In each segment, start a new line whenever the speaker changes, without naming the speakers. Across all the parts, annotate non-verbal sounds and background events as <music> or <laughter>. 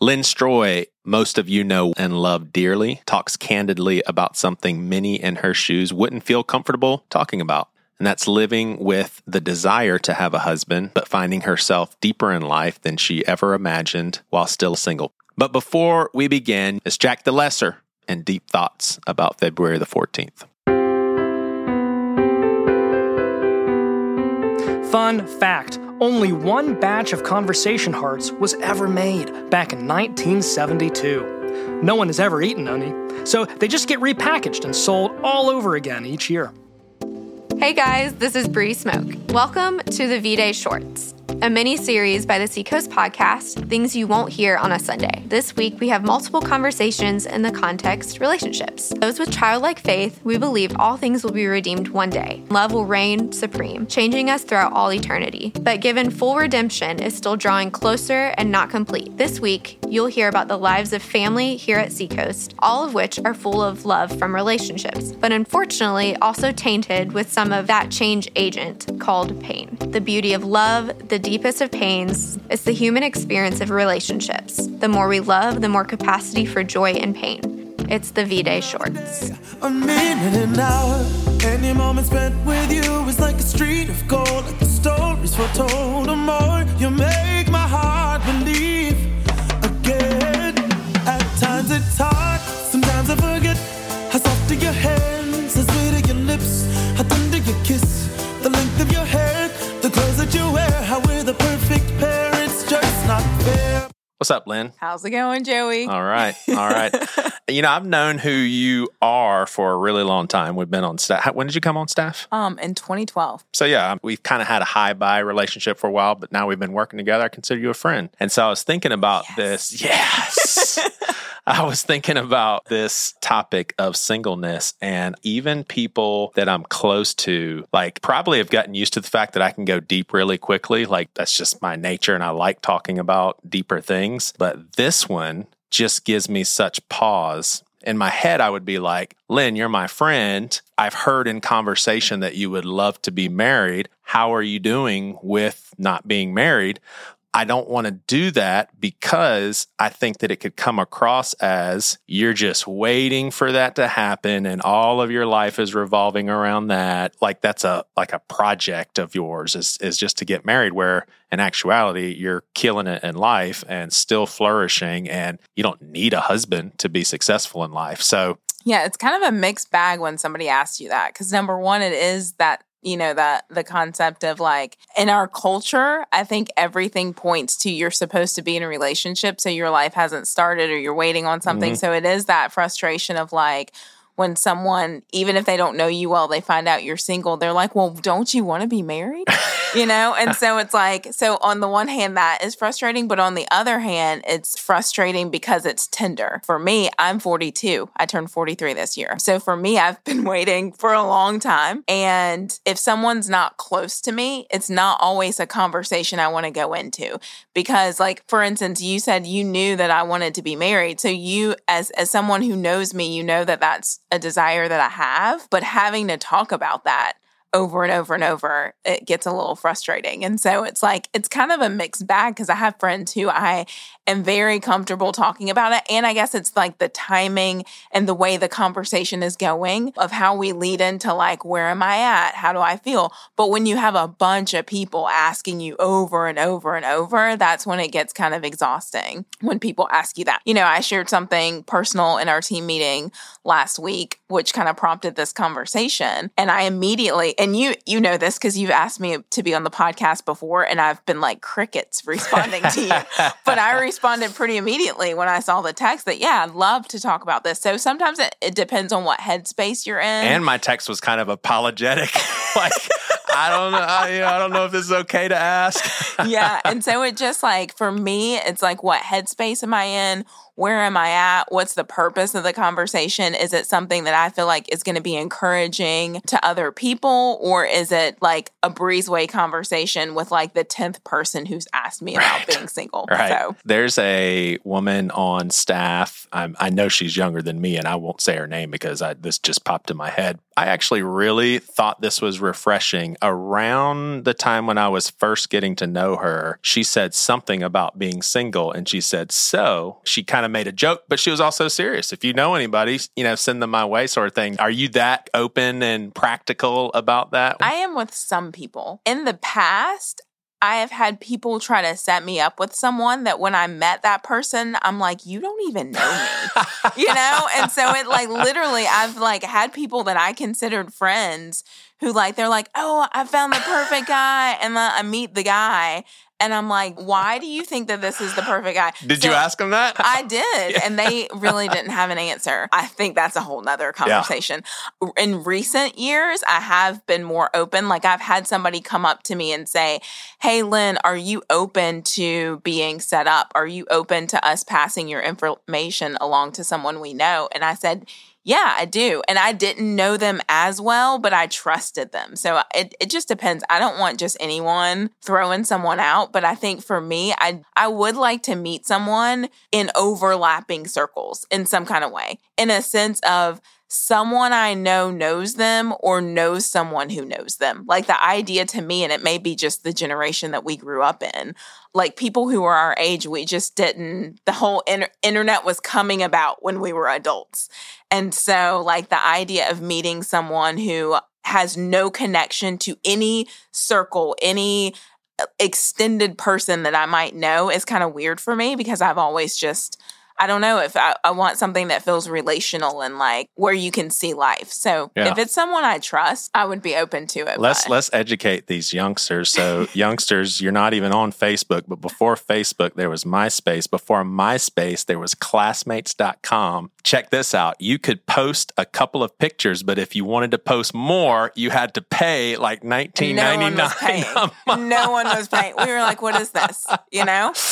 Lynne Stroy, most of you know and love dearly, talks candidly about something many in her shoes wouldn't feel comfortable talking about. And that's living with the desire to have a husband, but finding herself deeper in life than she ever imagined while still single. But before we begin, it's Jack the Lesser and deep thoughts about February the 14th.
Fun fact only one batch of conversation hearts was ever made back in 1972. No one has ever eaten any, so they just get repackaged and sold all over again each year.
Hey guys, this is Bri Smoak. Welcome to the V Day Shorts a mini series by the Seacoast podcast, Things You Won't Hear on a Sunday. This week, we have multiple conversations in the context relationships. Those with childlike faith, we believe all things will be redeemed one day. Love will reign supreme, changing us throughout all eternity. But given full redemption is still drawing closer and not complete. This week, you'll hear about the lives of family here at Seacoast, all of which are full of love from relationships, but unfortunately also tainted with some of that change agent called pain. The beauty of love, the deepest of pains is the human experience of relationships. The more we love, the more capacity for joy and pain. It's the V Day Shorts. A minute, an hour, any moment spent with you is like a street of gold, like the stories foretold. The more you make my heart believe What's up, Lynne?
How's it going, Joey?
All right. All right. <laughs> you know, I've known who you are for a really long time. We've been on staff. When did you come on staff?
Um, in 2012.
So yeah, we've kind of had a high buy relationship for a while, but now we've been working together. I consider you a friend. And so I was thinking about yes. this. Yes. <laughs> I was thinking about this topic of singleness and even people that I'm close to, like, probably have gotten used to the fact that I can go deep really quickly. Like, that's just my nature. And I like talking about deeper things. But this one just gives me such pause in my head, I would be like, Lynne, you're my friend. I've heard in conversation that you would love to be married. How are you doing with not being married? I don't want to do that because I think that it could come across as you're just waiting for that to happen and all of your life is revolving around that. Like that's a like a project of yours is is just to get married where in actuality you're killing it in life and still flourishing and you don't need a husband to be successful in life. So
yeah, it's kind of a mixed bag when somebody asks you that because number one, it is that you know that the concept of like in our culture i think everything points to you're supposed to be in a relationship so your life hasn't started or you're waiting on something mm-hmm. so it is that frustration of like when someone, even if they don't know you well, they find out you're single, they're like, well, don't you want to be married? <laughs> you know? And so it's like, so on the one hand, that is frustrating. But on the other hand, it's frustrating because it's tender. For me, I'm 42. I turned 43 this year. So for me, I've been <laughs> waiting for a long time. And if someone's not close to me, it's not always a conversation I want to go into. Because, like, for instance, you said you knew that I wanted to be married. So you, as, as someone who knows me, you know that that's a desire that I have, but having to talk about that over and over and over, it gets a little frustrating. And so it's like, it's kind of a mixed bag because I have friends who I am very comfortable talking about it. And I guess it's like the timing and the way the conversation is going of how we lead into like, where am I at? How do I feel? But when you have a bunch of people asking you over and over and over, that's when it gets kind of exhausting when people ask you that. You know, I shared something personal in our team meeting last week, which kind of prompted this conversation. And I immediately, and you, you know this because you've asked me to be on the podcast before, and I've been like crickets <laughs> responding to you. But I responded pretty immediately when I saw the text that, yeah, I'd love to talk about this. So sometimes it, it depends on what headspace you're in.
And my text was kind of apologetic. <laughs> like, I don't know. I, you know, I don't know if this is okay to ask. <laughs>
yeah. And so it just like, for me, it's like, what headspace am I in? Where am I at? What's the purpose of the conversation? Is it something that I feel like is going to be encouraging to other people? Or is it like a breezeway conversation with like the 10th person who's asked me about being single?
Right. So there's a woman on staff. I'm, i know she's younger than me, and I won't say her name because I, this just popped in my head. I actually really thought this was refreshing. Around the time when I was first getting to know her, she said something about being single. And she said, So she kind of made a joke, but she was also serious. If you know anybody, you know, send them my way, sort of thing. Are you that open and practical about that?
I am with some people. In the past, I have had people try to set me up with someone that when I met that person, I'm like, you don't even know me, <laughs> you know? And so it like literally, I've like had people that I considered friends who like, they're like, oh, I found the perfect guy. And then I meet the guy and I'm like, why do you think that this is the perfect guy? <laughs>
Did so you ask them that?
I did. yeah. And they <laughs> really didn't have an answer. I think that's a whole nother conversation. Yeah. In recent years, I have been more open. Like I've had somebody come up to me and say, Hey, Lynne, are you open to being set up? Are you open to us passing your information along to someone we know? And I said, yeah, I do. And I didn't know them as well, but I trusted them. So uh, it, it just depends. I don't want just anyone throwing someone out, but I think for me, I I would like to meet someone in overlapping circles in some kind of way. In a sense of someone I know knows them or knows someone who knows them. Like the idea to me, and it may be just the generation that we grew up in, like people who are our age, we just didn't, the whole inter- internet was coming about when we were adults. And so, like the idea of meeting someone who has no connection to any circle, any uh, extended person that I might know is kind of weird for me because I've always just I don't know if I, I, want something that feels relational and like where you can see life. So yeah. if it's someone I trust, I would be open to it.
Let's but. let's educate these youngsters. So <laughs> youngsters, you're not even on Facebook, but before Facebook there was MySpace. Before MySpace there was classmates.com. Check this out. You could post a couple of pictures, but if you wanted to post more, you had to pay like 19.99
no one No one was paying. We were like, what is this? You know? <laughs>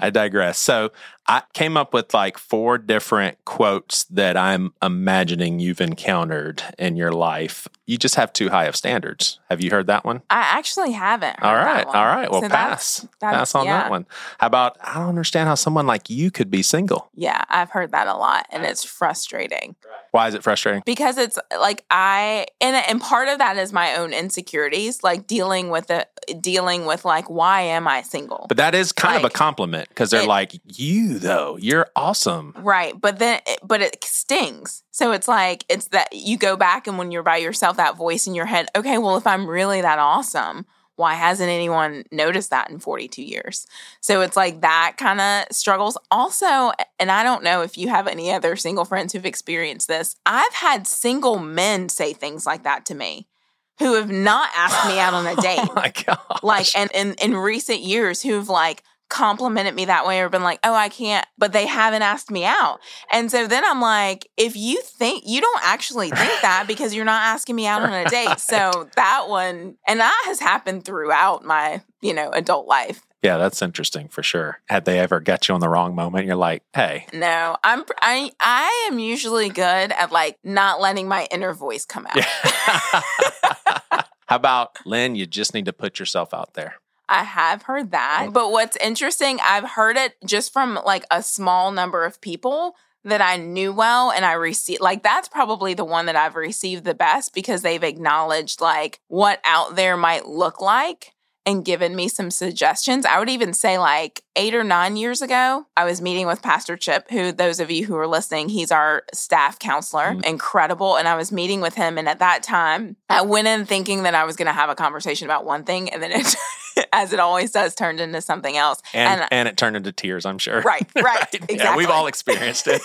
I digress. So I came up with like four different quotes that I'm imagining you've encountered in your life. You just have too high of standards. Have you heard that one?
I actually haven't.
all right. All right. Well, so pass. That's, that's, pass on yeah. that one. How about, I don't understand how someone like you could be single.
Yeah, I've heard that a lot and it's frustrating.
Why is it frustrating?
Because it's like I, and, and part of that is my own insecurities, like dealing with it, dealing with like, why am I single?
But that is kind like, of a compliment because they're it, like, you though. You're awesome.
Right. But then, but it stings. So it's like, it's that you go back and when you're by yourself, that voice in your head, okay, well, if I'm really that awesome, why hasn't anyone noticed that in 42 years? So it's like that kind of struggles. Also, and I don't know if you have any other single friends who've experienced this, I've had single men say things like that to me who have not asked me out on a <laughs> oh date.
oh my God.
Like, and in, in recent years who've like, complimented me that way or been like, oh, I can't, but they haven't asked me out. And so then I'm like, if you think you don't actually think that <laughs> because you're not asking me out on a date. So that one, and that has happened throughout my, you know, adult life.
Yeah, that's interesting for sure. Had they ever got you on the wrong moment, you're like, "Hey."
No, I'm I I am usually good at like not letting my inner voice come out. Yeah. <laughs>
How about Lynne? You just need to put yourself out there.
I have heard that. But what's interesting, I've heard it just from like a small number of people that I knew well and I received like that's probably the one that I've received the best because they've acknowledged like what out there might look like and given me some suggestions. I would even say like eight or nine years ago, I was meeting with Pastor Chip, who those of you who are listening, he's our staff counselor, mm-hmm. incredible. And I was meeting with him. And at that time, I went in thinking that I was going to have a conversation about one thing. And then it, <laughs> <laughs> as it always does, turned into something else.
And, and, uh, and it turned into tears, I'm sure.
Right, <laughs> right. right. Exactly.
Yeah, we've all experienced it.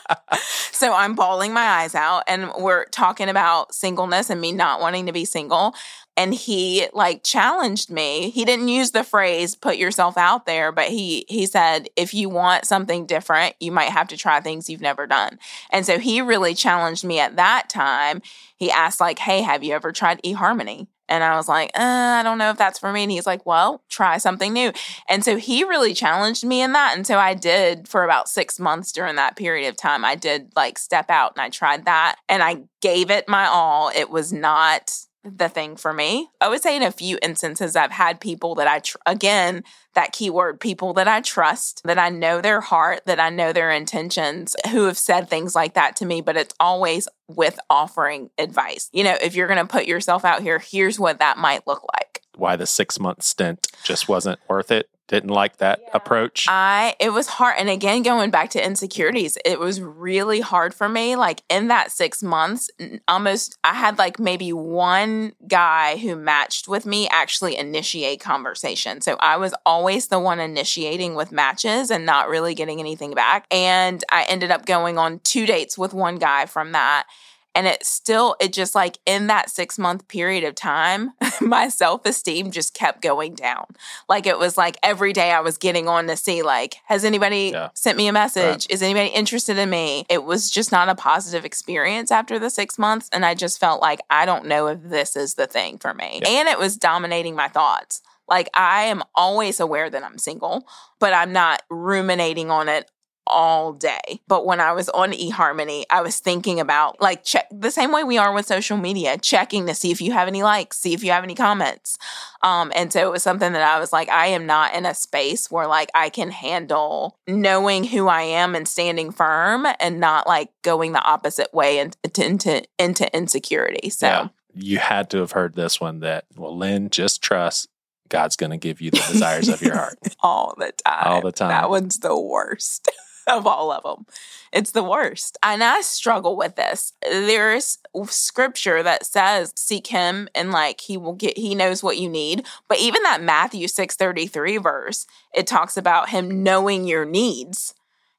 <laughs>
so I'm bawling my eyes out and we're talking about singleness and me not wanting to be single and he like challenged me. He didn't use the phrase put yourself out there, but he he said if you want something different, you might have to try things you've never done. And so he really challenged me at that time. He asked like, "Hey, have you ever tried eHarmony?" And I was like, uh, I don't know if that's for me. And he's like, well, try something new. And so he really challenged me in that. And so I did for about six months during that period of time. I did like step out and I tried that and I gave it my all. It was not the thing for me. I would say in a few instances, I've had people that I, tr- again, that keyword, people that I trust, that I know their heart, that I know their intentions, who have said things like that to me, but it's always with offering advice. You know, if you're going to put yourself out here, here's what that might look like.
Why the six month stint just wasn't worth it? Didn't like that yeah. approach?
I it was hard and again going back to insecurities, it was really hard for me like in that 6 months almost I had like maybe one guy who matched with me actually initiate conversation. So I was always the one initiating with matches and not really getting anything back and I ended up going on two dates with one guy from that and it still, it just like in that six month period of time, <laughs> my self esteem just kept going down. Like it was like every day I was getting on to see, like, has anybody yeah. sent me a message? Right. Is anybody interested in me? It was just not a positive experience after the six months. And I just felt like, I don't know if this is the thing for me. Yeah. And it was dominating my thoughts. Like I am always aware that I'm single, but I'm not ruminating on it all day. But when I was on eHarmony, I was thinking about like check the same way we are with social media, checking to see if you have any likes, see if you have any comments. Um, and so it was something that I was like, I am not in a space where like I can handle knowing who I am and standing firm and not like going the opposite way into into, into insecurity. So yeah.
you had to have heard this one that well, Lynne, just trust God's going to give you the desires of your heart <laughs>
all the time.
All the time.
That one's the worst. <laughs> <laughs> of all of them. It's the worst. And I struggle with this. There's scripture that says seek him and like he will get he knows what you need. But even that Matthew 6:33 verse, it talks about him knowing your needs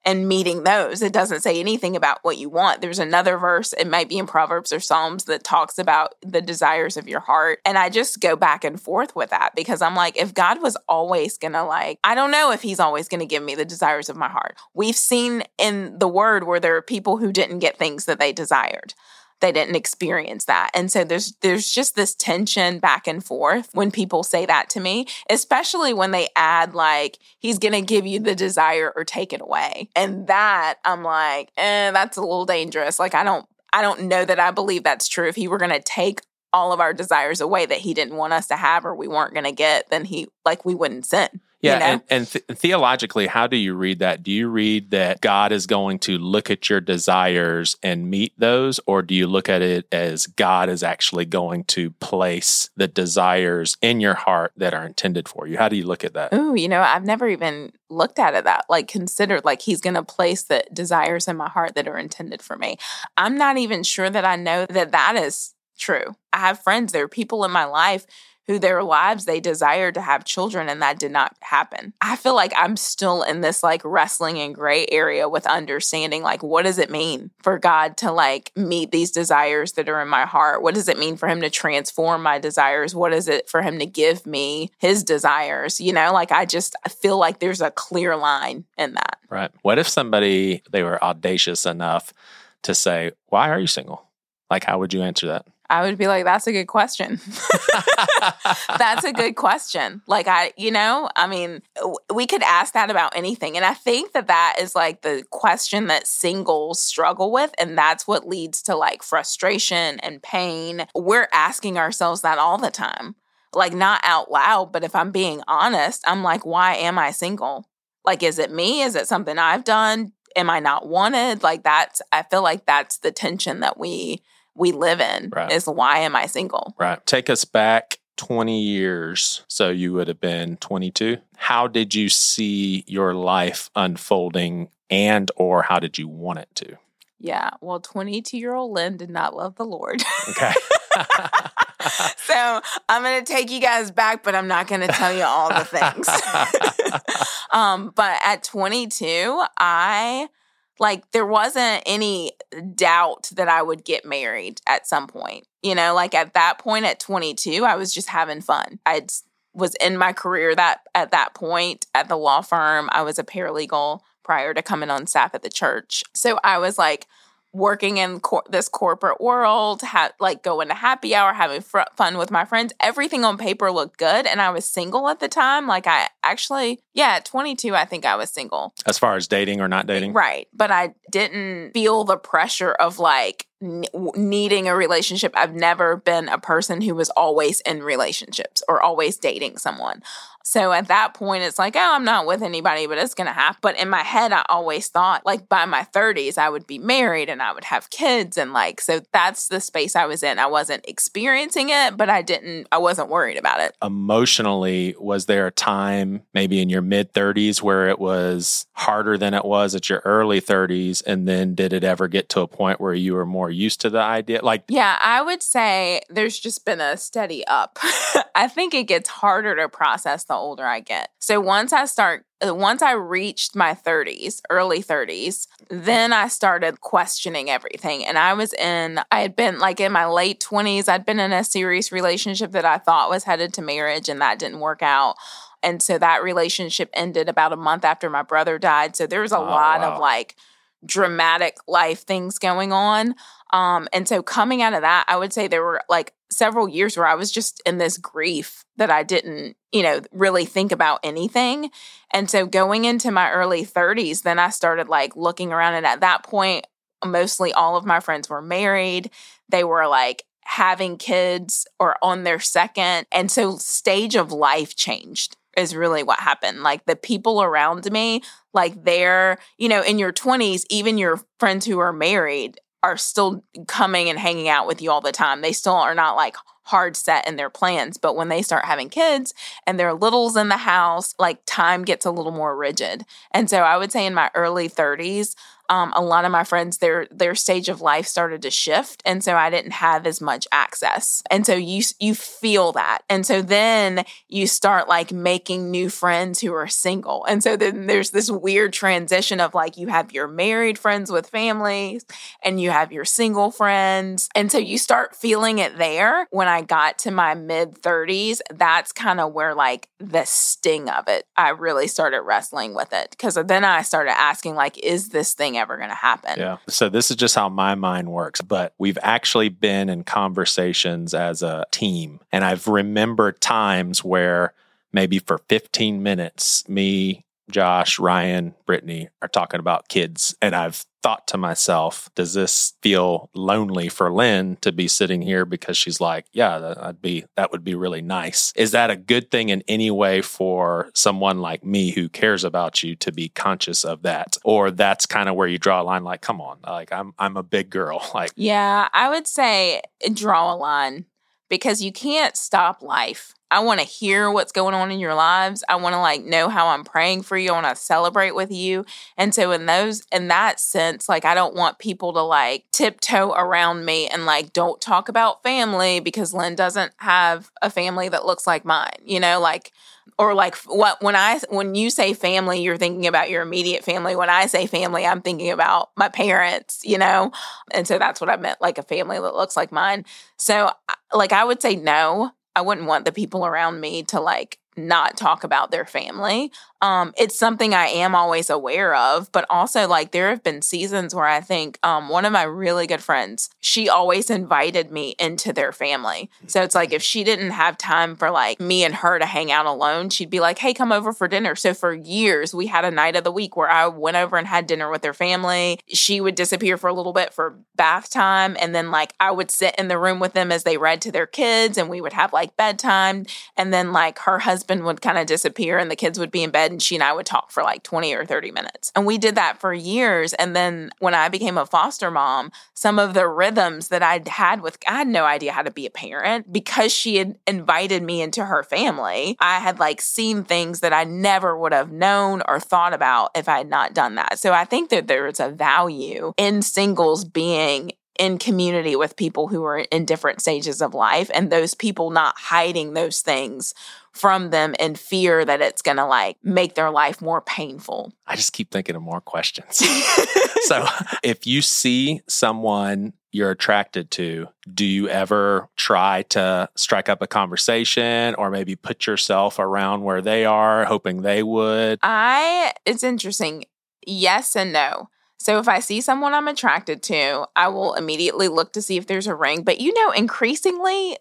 and meeting those. It doesn't say anything about what you want. There's another verse, it might be in Proverbs or Psalms, that talks about the desires of your heart. And I just go back and forth with that because I'm like, if God was always gonna, like, I don't know if He's always gonna give me the desires of my heart. We've seen in the Word where there are people who didn't get things that they desired they didn't experience that. And so there's there's just this tension back and forth when people say that to me, especially when they add like he's going to give you the desire or take it away. And that I'm like, "Eh, that's a little dangerous." Like I don't I don't know that I believe that's true. If he were going to take all of our desires away that he didn't want us to have or we weren't going to get, then he like we wouldn't sin.
Yeah, you know? and, and th- theologically, how do you read that? Do you read that God is going to look at your desires and meet those, or do you look at it as God is actually going to place the desires in your heart that are intended for you? How do you look at that?
Oh, you know, I've never even looked at it that like considered like he's going to place the desires in my heart that are intended for me. I'm not even sure that I know that that is true. I have friends, there are people in my life who their lives they desired to have children and that did not happen. I feel like I'm still in this like wrestling in gray area with understanding like what does it mean for God to like meet these desires that are in my heart? What does it mean for him to transform my desires? What is it for him to give me his desires? You know, like I just feel like there's a clear line in that.
Right. What if somebody they were audacious enough to say, "Why are you single?" Like how would you answer that?
I would be like, that's a good question. <laughs> that's a good question. Like, I, you know, I mean, we could ask that about anything. And I think that that is like the question that singles struggle with. And that's what leads to like frustration and pain. We're asking ourselves that all the time. Like, not out loud, but if I'm being honest, I'm like, why am I single? Like, is it me? Is it something I've done? Am I not wanted? Like, that's, I feel like that's the tension that we, we live in right. is why am I single?
Right. Take us back 20 years. So you would have been 22. How did you see your life unfolding and or how did you want it to?
Yeah. Well, 22 year old Lynne did not love the Lord.
Okay. <laughs> <laughs>
so I'm going to take you guys back, but I'm not going to tell you all the things. <laughs> um, but at 22, I like there wasn't any doubt that I would get married at some point. You know, like at that point at 22, I was just having fun. I was in my career that at that point at the law firm. I was a paralegal prior to coming on staff at the church. So I was like working in cor- this corporate world, ha- like going to happy hour, having fr- fun with my friends. Everything on paper looked good. And I was single at the time. Like, I actually, yeah, at 22, I think I was single.
As far as dating or not dating?
Right. But I didn't feel the pressure of like, needing a relationship. I've never been a person who was always in relationships or always dating someone. So at that point, it's like, oh, I'm not with anybody, but it's going to happen. But in my head, I always thought, like, by my 30s, I would be married and I would have kids. And like, so that's the space I was in. I wasn't experiencing it, but I didn't, I wasn't worried about it.
Emotionally, was there a time maybe in your mid 30s where it was harder than it was at your early 30s? And then did it ever get to a point where you were more used to the idea? Like,
yeah, I would say there's just been a steady up. <laughs> I think it gets harder to process the the older I get. So once I start uh, once I reached my 30s, early 30s, then I started questioning everything. And I was in, I had been like in my late 20s, I'd been in a serious relationship that I thought was headed to marriage, and that didn't work out. And so that relationship ended about a month after my brother died. So there was a oh, lot wow. of like dramatic life things going on. Um, and so coming out of that, I would say there were like several years where I was just in this grief that I didn't, you know, really think about anything. And so going into my early 30s, then I started like looking around. And at that point, mostly all of my friends were married. They were like having kids or on their second. And so stage of life changed is really what happened. Like the people around me, like they're, you know, in your 20s, even your friends who are married are still coming and hanging out with you all the time. They still are not like hard set in their plans. But when they start having kids and there are littles in the house, like time gets a little more rigid. And so I would say in my early 30s, um, a lot of my friends their their stage of life started to shift and so i didn't have as much access. And so you you feel that. And so then you start like making new friends who are single. And so then there's this weird transition of like you have your married friends with families and you have your single friends. And so you start feeling it there. When i got to my mid 30s that's kind of where like the sting of it i really started wrestling with it. Because then i started asking like is this thing ever going to happen.
Yeah. So this is just how my mind works, but we've actually been in conversations as a team. And I've remembered times where maybe for 15 minutes, me, Josh, Ryan, Brittany are talking about kids. And I've thought to myself, does this feel lonely for Lynne to be sitting here because she's like, yeah, that'd be that would be really nice. Is that a good thing in any way for someone like me who cares about you to be conscious of that? Or that's kind of where you draw a line like, come on, like I'm I'm a big girl. <laughs> Like
Yeah, I would say draw a line because you can't stop life I want to hear what's going on in your lives. I want to like know how I'm praying for you. I want to celebrate with you. And so in those in that sense, like I don't want people to like tiptoe around me and like don't talk about family because Lynne doesn't have a family that looks like mine. You know, like or like what when I when you say family, you're thinking about your immediate family. When I say family, I'm thinking about my parents, you know? And so that's what I meant like a family that looks like mine. So like I would say no I wouldn't want the people around me to like not talk about their family. Um, it's something I am always aware of, but also like there have been seasons where I think um, one of my really good friends, she always invited me into their family. So it's like if she didn't have time for like me and her to hang out alone, she'd be like, "Hey, come over for dinner." So for years, we had a night of the week where I went over and had dinner with their family. She would disappear for a little bit for bath time, and then like I would sit in the room with them as they read to their kids, and we would have like bedtime, and then like her husband would kind of disappear, and the kids would be in bed and she and I would talk for like 20 or 30 minutes. And we did that for years. And then when I became a foster mom, some of the rhythms that I'd had with, I had no idea how to be a parent because she had invited me into her family. I had like seen things that I never would have known or thought about if I had not done that. So I think that there's a value in singles being in community with people who are in different stages of life and those people not hiding those things from them in fear that it's going to like make their life more painful.
I just keep thinking of more questions. <laughs> so, if you see someone you're attracted to, do you ever try to strike up a conversation or maybe put yourself around where they are, hoping they would?
I, it's interesting. Yes and no. So if I see someone I'm attracted to, I will immediately look to see if there's a ring. But you know, increasingly,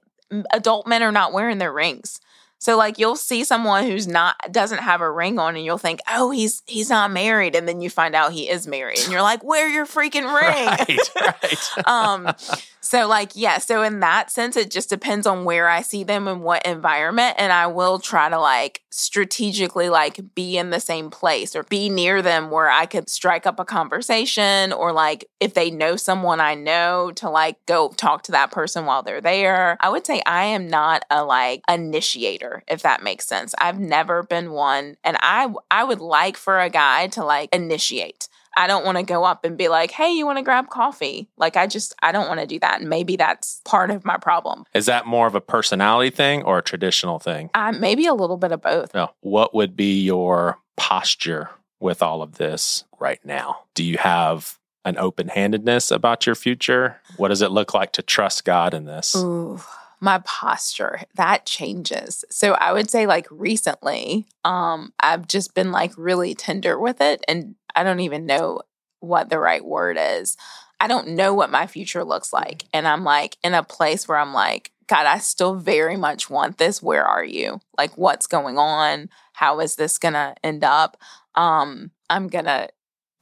adult men are not wearing their rings. So like you'll see someone who's not doesn't have a ring on and you'll think, "Oh, he's he's not married." And then you find out he is married and you're like, "Wear your freaking ring." <laughs>
Right, right. <laughs>
um so like yeah, so in that sense it just depends on where I see them and what environment and I will try to like strategically like be in the same place or be near them where I could strike up a conversation or like if they know someone I know to like go talk to that person while they're there. I would say I am not a like initiator if that makes sense. I've never been one and I I would like for a guy to like initiate. I don't want to go up and be like, hey, you want to grab coffee? Like, I just, I don't want to do that. And maybe that's part of my problem.
Is that more of a personality thing or a traditional thing?
Uh, maybe a little bit of both.
Yeah. What would be your posture with all of this right now? Do you have an open handedness about your future? What does it look like to trust God in this?
Ooh my posture that changes. So i would say like recently um i've just been like really tender with it and i don't even know what the right word is. I don't know what my future looks like and i'm like in a place where i'm like god i still very much want this. Where are you? Like what's going on? How is this gonna end up? Um i'm gonna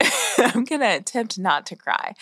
<laughs> i'm gonna attempt not to cry.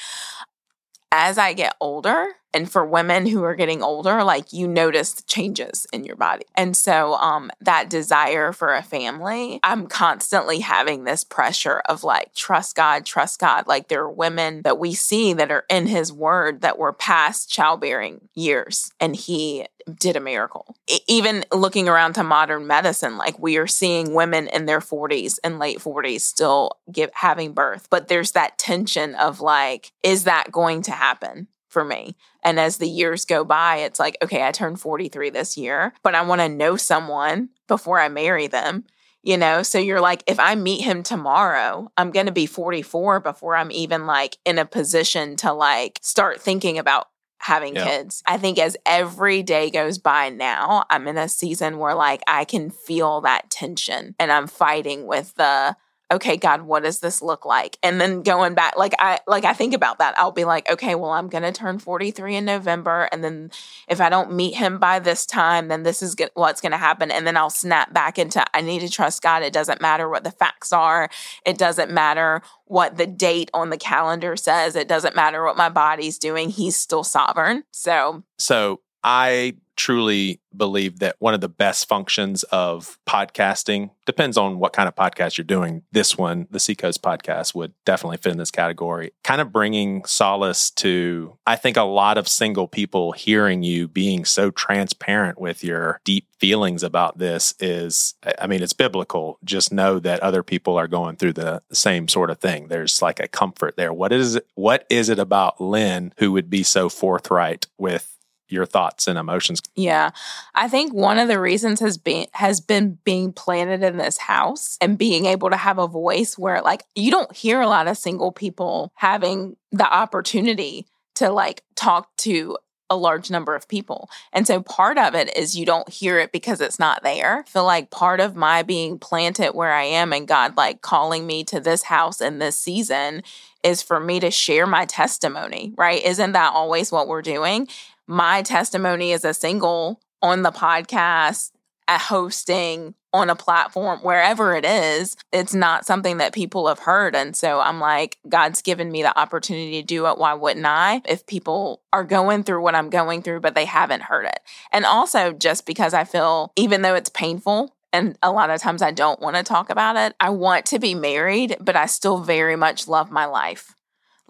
As i get older and for women who are getting older like you notice changes in your body and so um that desire for a family i'm constantly having this pressure of like trust god trust god like there are women that we see that are in his word that were past childbearing years and he did a miracle. Even looking around to modern medicine, like we are seeing women in their 40s and late 40s still give having birth. But there's that tension of like, is that going to happen? For me. And as the years go by, it's like, okay, I turned 43 this year, but I want to know someone before I marry them. You know, so you're like, if I meet him tomorrow, I'm going to be 44 before I'm even like in a position to like start thinking about having yeah. kids. I think as every day goes by now, I'm in a season where like I can feel that tension and I'm fighting with the okay god what does this look like? And then going back like i like i think about that. I'll be like okay well i'm going to turn 43 in november and then if i don't meet him by this time then this is get, what's going to happen and then i'll snap back into i need to trust god. It doesn't matter what the facts are. It doesn't matter what the date on the calendar says. It doesn't matter what my body's doing. He's still sovereign. So
so i truly believe that one of the best functions of podcasting depends on what kind of podcast you're doing. This one, the Seacoast podcast, would definitely fit in this category. Kind of bringing solace to, I think, a lot of single people hearing you being so transparent with your deep feelings about this is, I mean, it's biblical. Just know that other people are going through the same sort of thing. There's like a comfort there. What is it, what is it about Lynne who would be so forthright with your thoughts and emotions.
Yeah. I think one of the reasons has been has been being planted in this house and being able to have a voice where like you don't hear a lot of single people having the opportunity to like talk to a large number of people. And so part of it is you don't hear it because it's not there. I feel like part of my being planted where I am and God like calling me to this house in this season is for me to share my testimony, right? Isn't that always what we're doing? My testimony as a single on the podcast, at hosting on a platform, wherever it is, it's not something that people have heard. And so I'm like, God's given me the opportunity to do it. Why wouldn't I? If people are going through what I'm going through, but they haven't heard it. And also, just because I feel, even though it's painful, and a lot of times I don't want to talk about it. I want to be married, but I still very much love my life.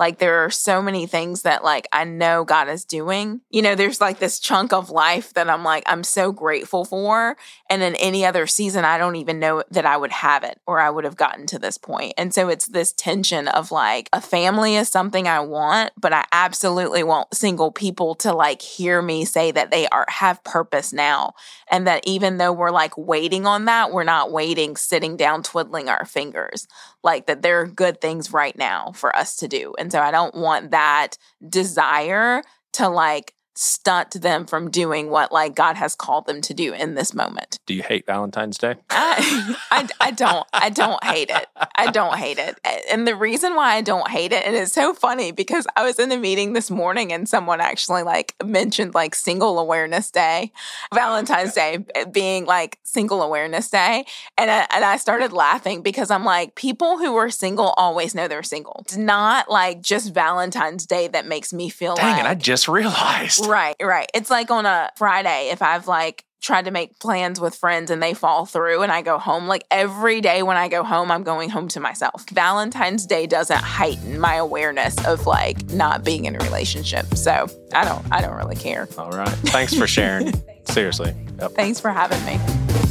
Like there are so many things that like I know God is doing. You know, there's like this chunk of life that I'm like I'm so grateful for and in any other season I don't even know that I would have it or I would have gotten to this point. And so it's this tension of like a family is something I want, but I absolutely want single people to like hear me say that they are have purpose now and that even though we're like waiting on that, we're not waiting sitting down twiddling our fingers like that there are good things right now for us to do. And so I don't want that desire to like stunt them from doing what like God has called them to do in this moment.
Do you hate Valentine's Day? <laughs>
I, I, I don't. I don't hate it. I don't hate it. And the reason why I don't hate it, and it's so funny because I was in a meeting this morning and someone actually like mentioned like Single Awareness Day, Valentine's Day being like Single Awareness Day, and I, and I started laughing because I'm like, people who are single always know they're single. It's not like just Valentine's Day that makes me feel
Dang
like
it! I just realized.
Right, right. It's like on a Friday if I've like tried to make plans with friends and they fall through and I go home. Like every day when I go home, I'm going home to myself. Valentine's Day doesn't heighten my awareness of like not being in a relationship. So I don't I don't really care.
All right. Thanks for sharing. <laughs> Seriously. Yep.
Thanks for having me.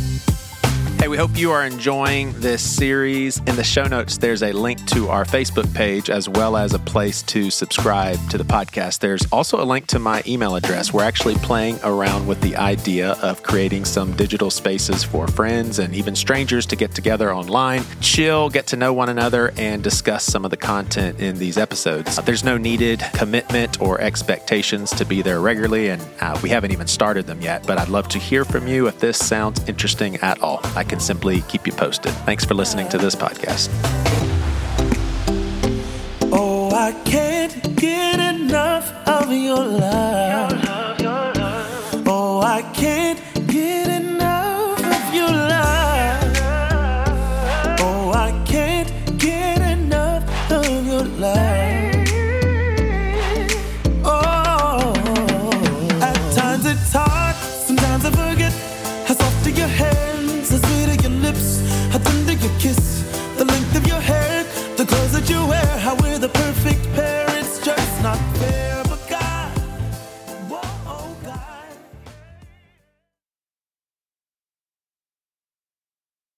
Hey, we hope you are enjoying this series. In the show notes, there's a link to our Facebook page as well as a place to subscribe to the podcast. There's also a link to my email address. We're actually playing around with the idea of creating some digital spaces for friends and even strangers to get together online, chill, get to know one another, and discuss some of the content in these episodes. There's no needed commitment or expectations to be there regularly, and uh, we haven't even started them yet, but I'd love to hear from you if this sounds interesting at all. I can simply keep you posted. Thanks for listening to this podcast.
Oh, I can't get enough of your love.